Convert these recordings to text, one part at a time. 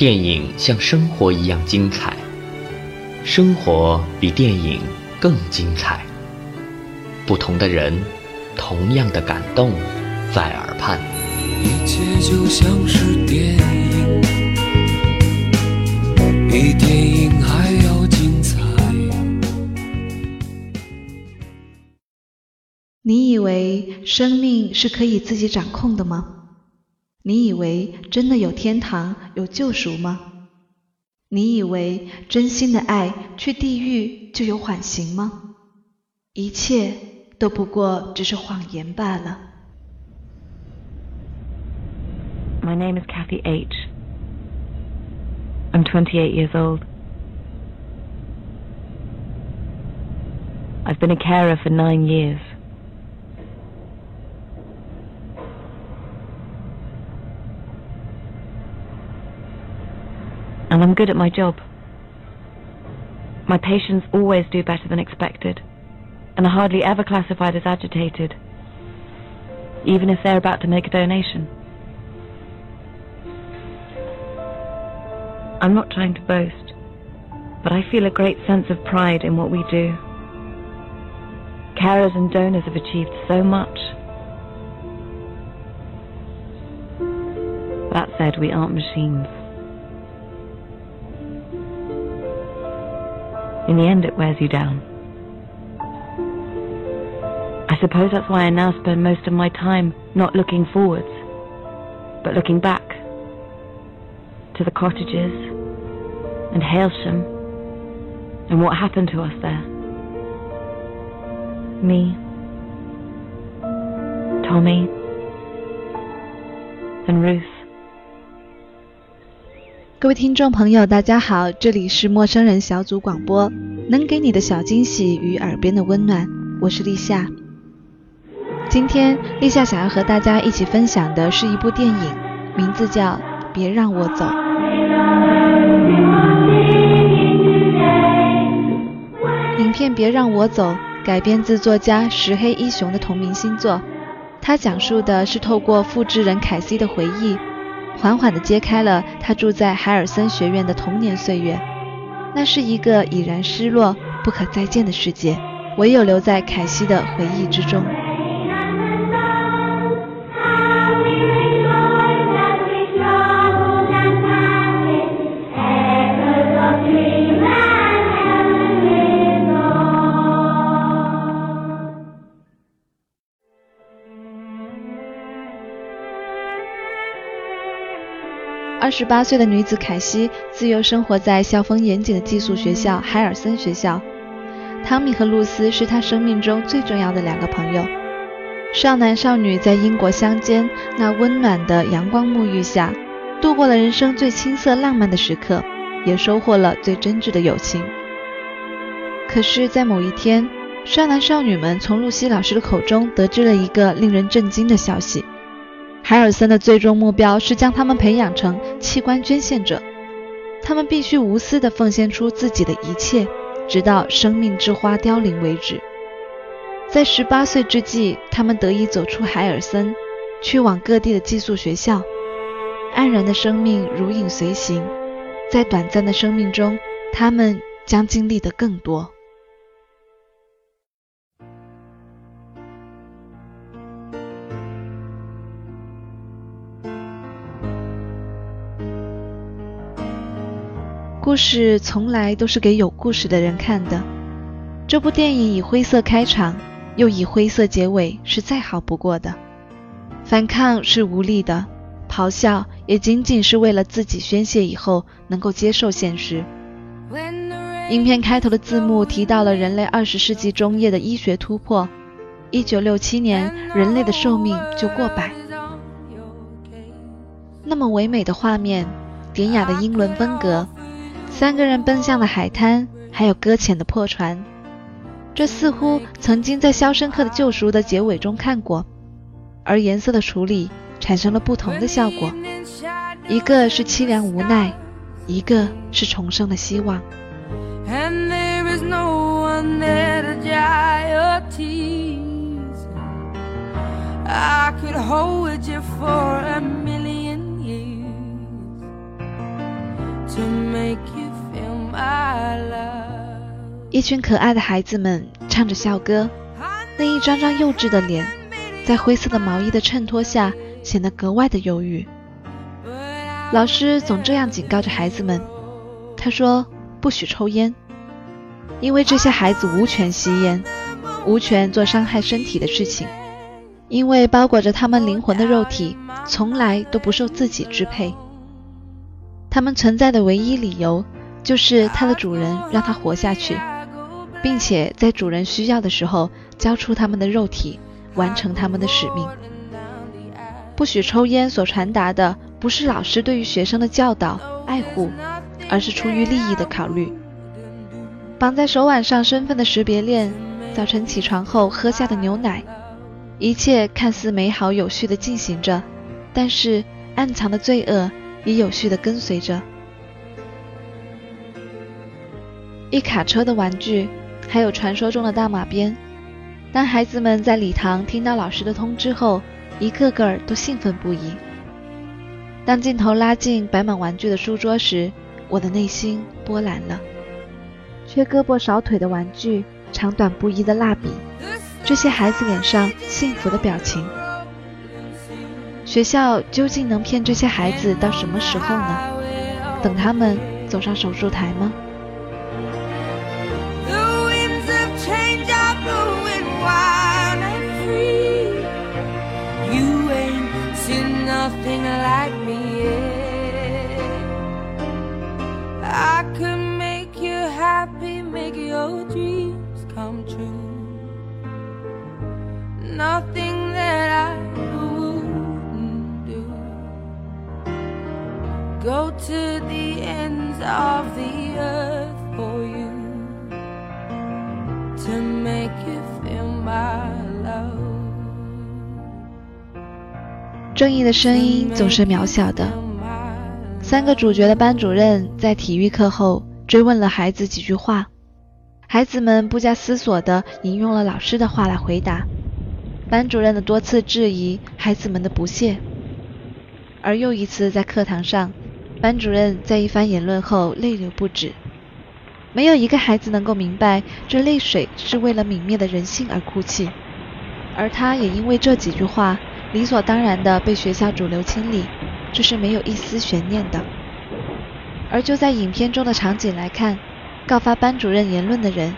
电影像生活一样精彩，生活比电影更精彩。不同的人，同样的感动，在耳畔。一切就像是电影，比电影还要精彩。你以为生命是可以自己掌控的吗？你以为真的有天堂、有救赎吗？你以为真心的爱去地狱就有缓刑吗？一切都不过只是谎言罢了。My name is Kathy H. I'm 28 years old. I've been a carer for nine years. And I'm good at my job. My patients always do better than expected, and are hardly ever classified as agitated, even if they're about to make a donation. I'm not trying to boast, but I feel a great sense of pride in what we do. Carers and donors have achieved so much. That said, we aren't machines. In the end, it wears you down. I suppose that's why I now spend most of my time not looking forwards, but looking back to the cottages and Hailsham and what happened to us there. Me, Tommy, and Ruth. 各位听众朋友，大家好，这里是陌生人小组广播，能给你的小惊喜与耳边的温暖，我是立夏。今天立夏想要和大家一起分享的是一部电影，名字叫《别让我走》。影片《别让我走》改编自作家石黑一雄的同名新作，它讲述的是透过复制人凯西的回忆。缓缓地揭开了他住在海尔森学院的童年岁月，那是一个已然失落、不可再见的世界，唯有留在凯西的回忆之中。二十八岁的女子凯西自幼生活在校风严谨的寄宿学校海尔森学校。汤米和露丝是她生命中最重要的两个朋友。少男少女在英国乡间那温暖的阳光沐浴下，度过了人生最青涩浪漫的时刻，也收获了最真挚的友情。可是，在某一天，少男少女们从露西老师的口中得知了一个令人震惊的消息。海尔森的最终目标是将他们培养成器官捐献者，他们必须无私地奉献出自己的一切，直到生命之花凋零为止。在十八岁之际，他们得以走出海尔森，去往各地的寄宿学校。黯然的生命如影随形，在短暂的生命中，他们将经历的更多。故事从来都是给有故事的人看的。这部电影以灰色开场，又以灰色结尾，是再好不过的。反抗是无力的，咆哮也仅仅是为了自己宣泄以后能够接受现实。影片开头的字幕提到了人类二十世纪中叶的医学突破。一九六七年，人类的寿命就过百。那么唯美的画面，典雅的英伦风格。三个人奔向了海滩，还有搁浅的破船。这似乎曾经在《肖申克的救赎》的结尾中看过，而颜色的处理产生了不同的效果，一个是凄凉无奈，一个是重生的希望。to make you for a 一群可爱的孩子们唱着校歌，那一张张幼稚的脸，在灰色的毛衣的衬托下显得格外的忧郁。老师总这样警告着孩子们，他说不许抽烟，因为这些孩子无权吸烟，无权做伤害身体的事情，因为包裹着他们灵魂的肉体从来都不受自己支配。他们存在的唯一理由就是他的主人让他活下去。并且在主人需要的时候交出他们的肉体，完成他们的使命。不许抽烟所传达的不是老师对于学生的教导、爱护，而是出于利益的考虑。绑在手腕上身份的识别链，早晨起床后喝下的牛奶，一切看似美好有序地进行着，但是暗藏的罪恶也有序的跟随着。一卡车的玩具。还有传说中的大马鞭。当孩子们在礼堂听到老师的通知后，一个个都兴奋不已。当镜头拉近摆满玩具的书桌时，我的内心波澜了。缺胳膊少腿的玩具，长短不一的蜡笔，这些孩子脸上幸福的表情。学校究竟能骗这些孩子到什么时候呢？等他们走上手术台吗正义的声音总是渺小的。三个主角的班主任在体育课后追问了孩子几句话，孩子们不加思索地引用了老师的话来回答。班主任的多次质疑，孩子们的不屑。而又一次在课堂上，班主任在一番言论后泪流不止。没有一个孩子能够明白，这泪水是为了泯灭的人性而哭泣。而他也因为这几句话。理所当然的被学校主流清理，这是没有一丝悬念的。而就在影片中的场景来看，告发班主任言论的人，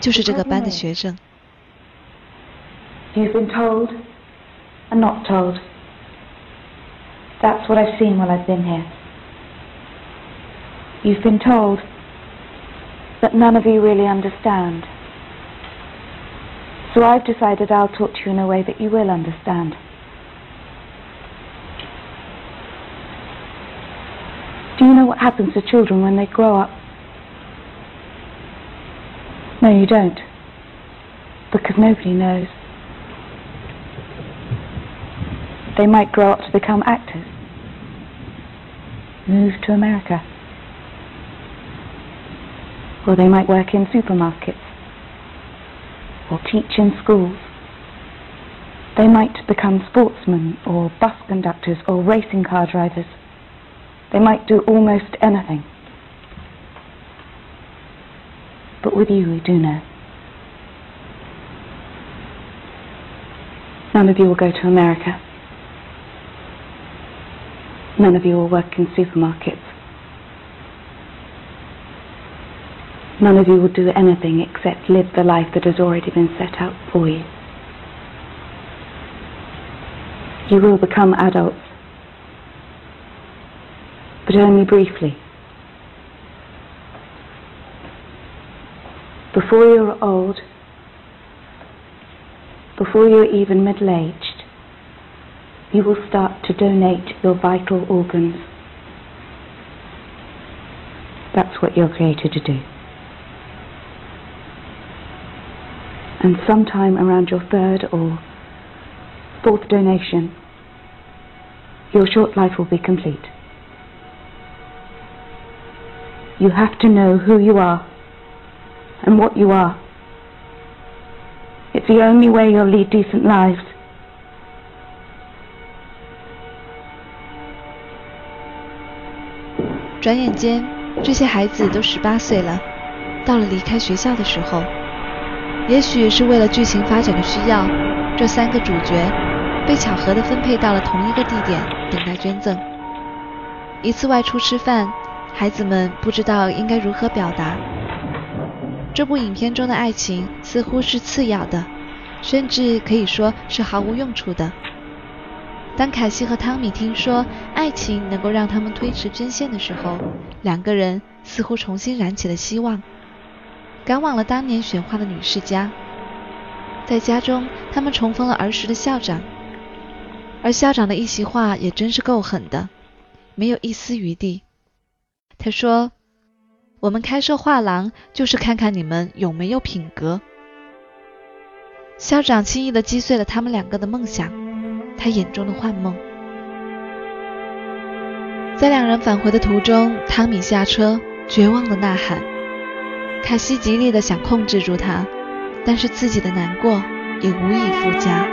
就是这个班的学生。You've been told and not told. That's what I've seen while I've been here. You've been told, but none of you really understand. So I've decided I'll talk to you in a way that you will understand. Happens to children when they grow up? No, you don't. Because nobody knows. They might grow up to become actors. Move to America. Or they might work in supermarkets. Or teach in schools. They might become sportsmen or bus conductors or racing car drivers. They might do almost anything. But with you, we do know. None of you will go to America. None of you will work in supermarkets. None of you will do anything except live the life that has already been set out for you. You will become adults but only briefly. Before you're old, before you're even middle aged, you will start to donate your vital organs. That's what you're created to do. And sometime around your third or fourth donation, your short life will be complete. You have to know who you are and what you are. It's the only way you'll lead decent lives. 转眼间，这些孩子都十八岁了，到了离开学校的时候。也许是为了剧情发展的需要，这三个主角被巧合地分配到了同一个地点，等待捐赠。一次外出吃饭，孩子们不知道应该如何表达。这部影片中的爱情似乎是次要的，甚至可以说是毫无用处的。当凯西和汤米听说爱情能够让他们推迟捐献的时候，两个人似乎重新燃起了希望。赶往了当年选花的女士家，在家中，他们重逢了儿时的校长，而校长的一席话也真是够狠的，没有一丝余地。他说：“我们开设画廊就是看看你们有没有品格。”校长轻易地击碎了他们两个的梦想，他眼中的幻梦。在两人返回的途中，汤米下车，绝望地呐喊。凯西极力的想控制住他，但是自己的难过也无以复加。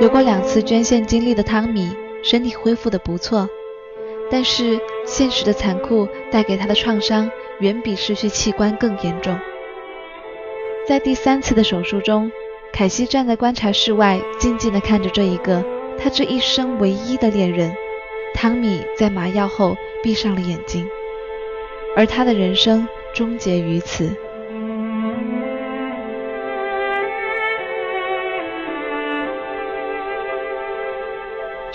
有过两次捐献经历的汤米，身体恢复的不错，但是现实的残酷带给他的创伤远比失去器官更严重。在第三次的手术中。凯西站在观察室外，静静地看着这一个他这一生唯一的恋人。汤米在麻药后闭上了眼睛，而他的人生终结于此。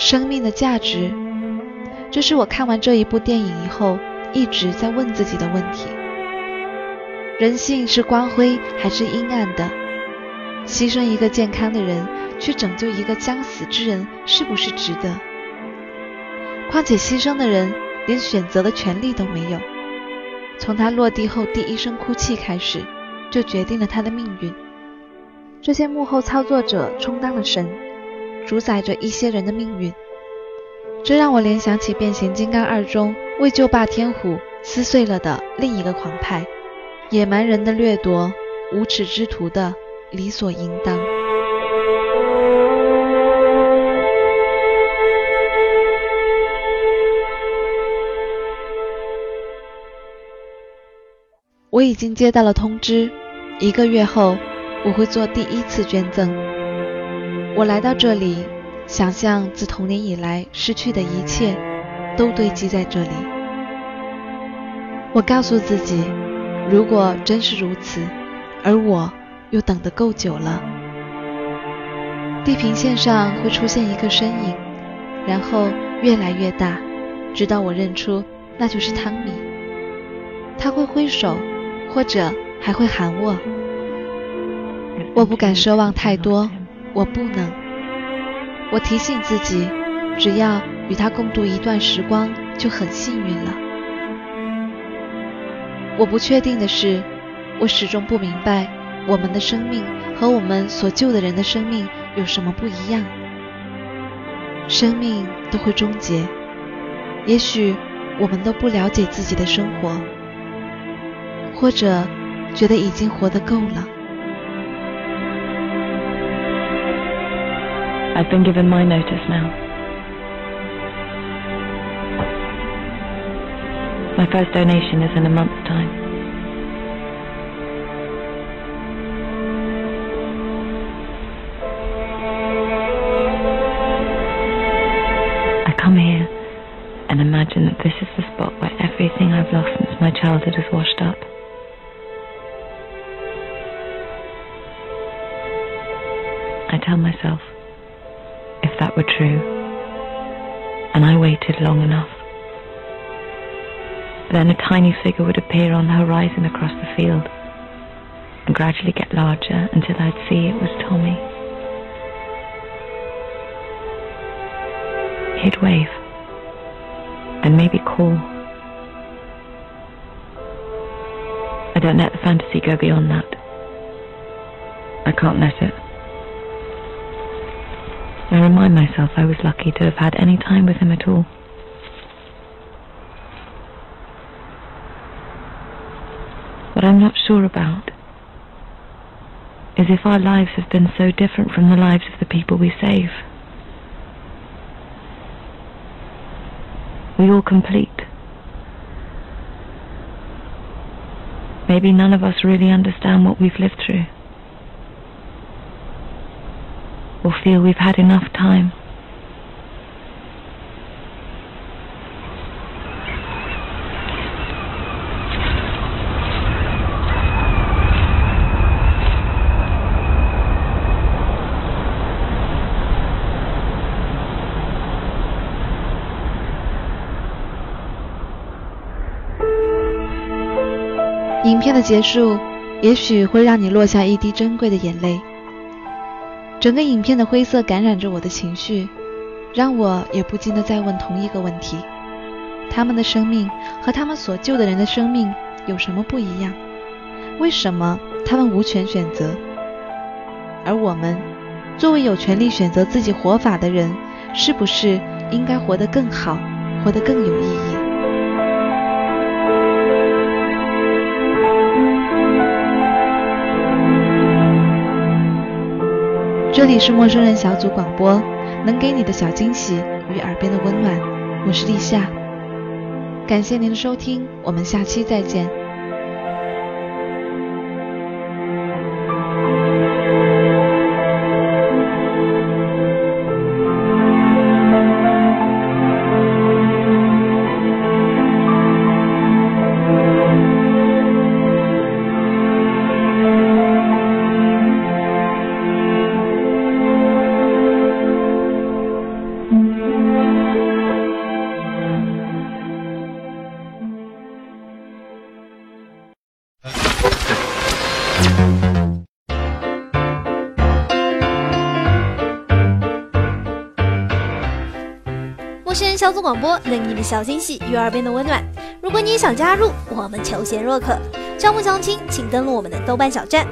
生命的价值，这是我看完这一部电影以后一直在问自己的问题：人性是光辉还是阴暗的？牺牲一个健康的人，去拯救一个将死之人，是不是值得？况且牺牲的人连选择的权利都没有。从他落地后第一声哭泣开始，就决定了他的命运。这些幕后操作者充当了神，主宰着一些人的命运。这让我联想起《变形金刚二》中为救霸天虎撕碎了的另一个狂派：野蛮人的掠夺，无耻之徒的。理所应当。我已经接到了通知，一个月后我会做第一次捐赠。我来到这里，想象自童年以来失去的一切都堆积在这里。我告诉自己，如果真是如此，而我。又等得够久了。地平线上会出现一个身影，然后越来越大，直到我认出那就是汤米。他会挥手，或者还会喊我。我不敢奢望太多，我不能。我提醒自己，只要与他共度一段时光，就很幸运了。我不确定的是，我始终不明白。我们的生命和我们所救的人的生命有什么不一样？生命都会终结，也许我们都不了解自己的生活，或者觉得已经活得够了。I've been given my notice now. My first donation is in a month's time. I come here and imagine that this is the spot where everything I've lost since my childhood is tiny figure would appear on the horizon across the field and gradually get larger until I'd see it was Tommy. he'd wave and maybe call. I don't let the fantasy go beyond that. I can't let it. I remind myself I was lucky to have had any time with him at all. I'm not sure about is if our lives have been so different from the lives of the people we save. We all complete. Maybe none of us really understand what we've lived through. Or feel we've had enough time.《影片的结束，也许会让你落下一滴珍贵的眼泪。整个影片的灰色感染着我的情绪，让我也不禁的在问同一个问题：他们的生命和他们所救的人的生命有什么不一样？为什么他们无权选择，而我们作为有权利选择自己活法的人，是不是应该活得更好，活得更有意义？这里是陌生人小组广播，能给你的小惊喜与耳边的温暖。我是立夏，感谢您的收听，我们下期再见。小组广播，能给你的小惊喜与耳边的温暖。如果你也想加入，我们求贤若渴。招募相亲，请登录我们的豆瓣小站。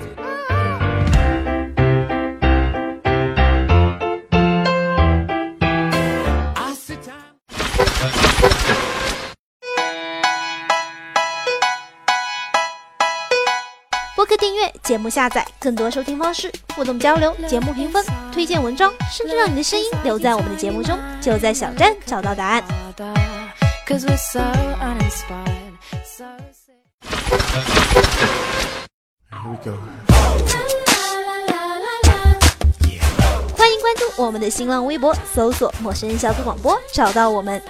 播客订阅、节目下载、更多收听方式、互动交流、节目评分、推荐文章，甚至让你的声音留在我们的节目中，就在小站找到答案。Cause we're so uninspired, so sick. Here we go. 欢迎关注我们的新浪微博，搜索“陌生人小组广播”，找到我们。